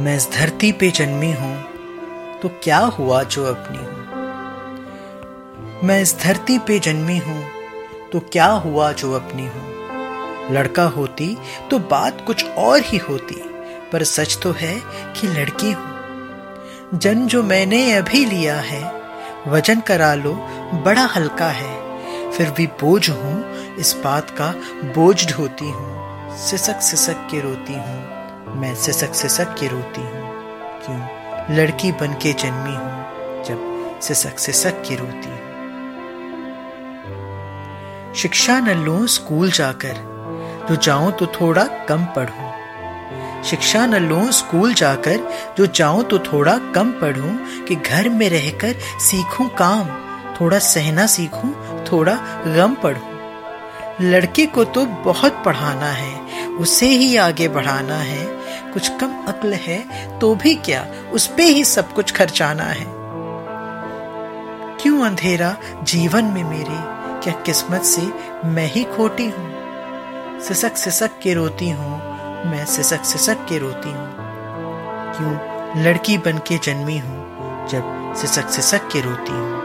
मैं इस धरती पे जन्मी हूँ तो क्या हुआ जो अपनी हूँ? मैं इस धरती पे जन्मी हूँ तो क्या हुआ जो अपनी हूँ? लड़का होती तो बात कुछ और ही होती, पर सच तो है कि लड़की हूँ। जन्म जो मैंने अभी लिया है, वज़न करा लो, बड़ा हल्का है, फिर भी बोझ हूँ, इस बात का बोझ ढोती हूँ, सिसक सिसक के रोती हूँ। मैं सिसक सिसक के रोती हूँ। क्यों? लड़की बन के जन्मी हूँ, जब सिसक सिसक के रोती हूँ। शिक्षा न लो स्कूल जाकर, जो जाऊँ तो थोड़ा कम पढ़ूं। शिक्षा न लो स्कूल जाकर, जो जाऊँ तो थोड़ा कम पढ़ूं, कि घर में रहकर सीखूं काम, थोड़ा सहना सीखूं, थोड़ा गम पढ़ूं। लड़के को तो बहुत पढ़ाना है, उसे ही आगे बढ़ाना है कुछ कम अक्ल है तो भी क्या उस पे ही सब कुछ खर्चाना है? क्यों अंधेरा जीवन में मेरे? क्या किस्मत से मैं ही खोटी हूँ? सिसक सिसक के रोती हूँ, मैं सिसक सिसक के रोती हूँ। क्यों लड़की बन के जन्मी हूँ, जब सिसक सिसक के रोती हूँ?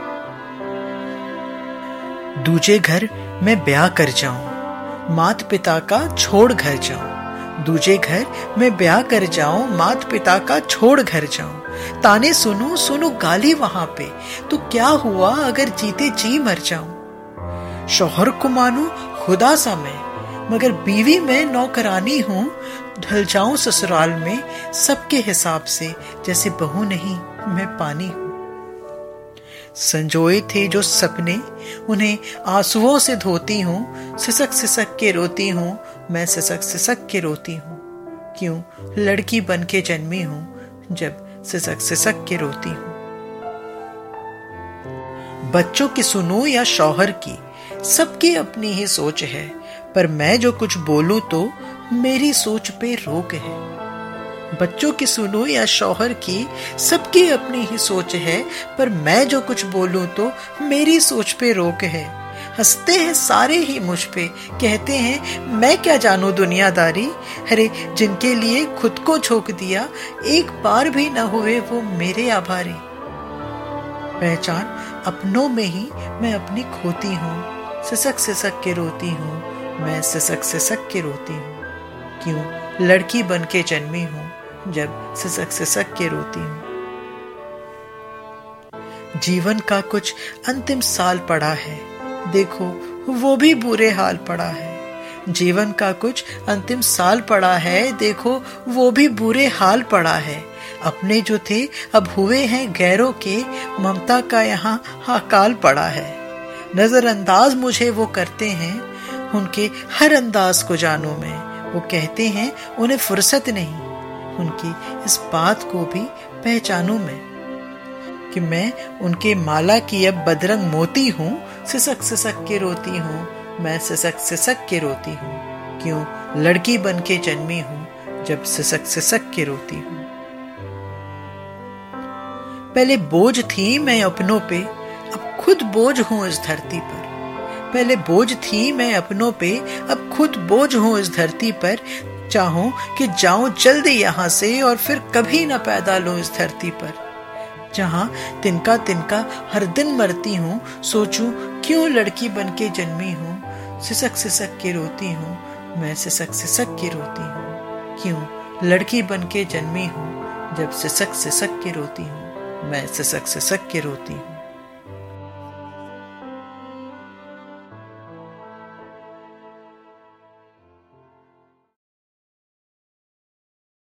दूजे घर मैं ब्याह कर जाऊँ, मात पिता का छोड़ घर जाऊँ। दूजे घर मैं ब्याह कर जाऊँ मात पिता का छोड़ घर जाऊँ। ताने सुनू सुनू गाली वहाँ पे। तो क्या हुआ अगर जीते जी मर जाऊँ? शोहर को मानू, खुदा सा मैं। मगर बीवी में नौकरानी हूँ, ढल जाऊँ ससुराल में सबके हिसाब से, जैसे बहू नहीं, मैं पानी हूँ। संजोए थे जो सपने, उन्हें आंसुओं से धोती हूँ सिसक सिसक के रोती हूँ मैं सिसक सिसक के रोती हूँ। क्यों? लड़की बन के जन्मी हूँ, जब सिसक सिसक के रोती हूँ। बच्चों की सुनो या शौहर की, सबकी अपनी ही सोच है, पर मैं जो कुछ बोलूँ तो मेरी सोच पे रोक है। बच्चों की सुनो या शौहर की, सबकी अपनी ही सोच है, पर मैं जो कुछ बोलूँ तो मेरी सोच पे रोक है। हँसते हैं सारे ही मुझ पे। कहते हैं, मैं क्या जानू दुनियादारी? अरे, जिनके लिए खुद को झोंक दिया, एक बार भी न हुए वो मेरे आभारी। पहचान, अपनों में ही मैं अपनी खोती हूँ, सिसक सिसक के रोती हूँ, मैं सिसक सिसक के रोती हूँ। क्यों? लड़की बन के जन्मी हूँ, जब सिसक सिसक के रोती हूँ। जीवन का कुछ अंतिम साल पड़ा है। देखो, वो भी बुरे हाल पड़ा है। जीवन का कुछ अंतिम साल पड़ा है, देखो, वो भी बुरे हाल पड़ा है। अपने जो थे, अब हुए हैं गैरों के, ममता का यहाँ हाकाल पड़ा है। नजरअंदाज मुझे वो करते हैं, उनके हर अंदाज को जानू मैं। वो कहते हैं, उन्हें फुर्सत नहीं, उनकी इस बात को भी पहचानू मैं कि मैं उनके माला की अब बदरंग मोती हूँ सिसक सिसक के रोती हूँ, मैं सिसक सिसक के रोती हूँ। क्यों? लड़की बन के जन्मी हूँ, जब सिसक सिसक के रोती हूँ। पहले बोझ थी मैं अपनों पे, अब खुद बोझ हूँ इस धरती पर। पहले बोझ थी मैं अपनों पे, अब खुद बोझ हूँ इस धरती पर। चाहूँ कि जाऊँ जल्दी यहाँ से और फिर कभी ना पैदा लूँ इस धरती पर। जहाँ तिनका तिनका हर दिन मरती हूँ, सोचूं क्यों लड़की बन के जन्मी हूँ? सिसक सिसक के रोती हूँ, मैं सिसक सिसक के रोती हूँ। क्यों लड़की बन के जन्मी हूँ, जब सिसक सिसक के रोती हूँ, मैं सिसक सिसक के रोती हूँ।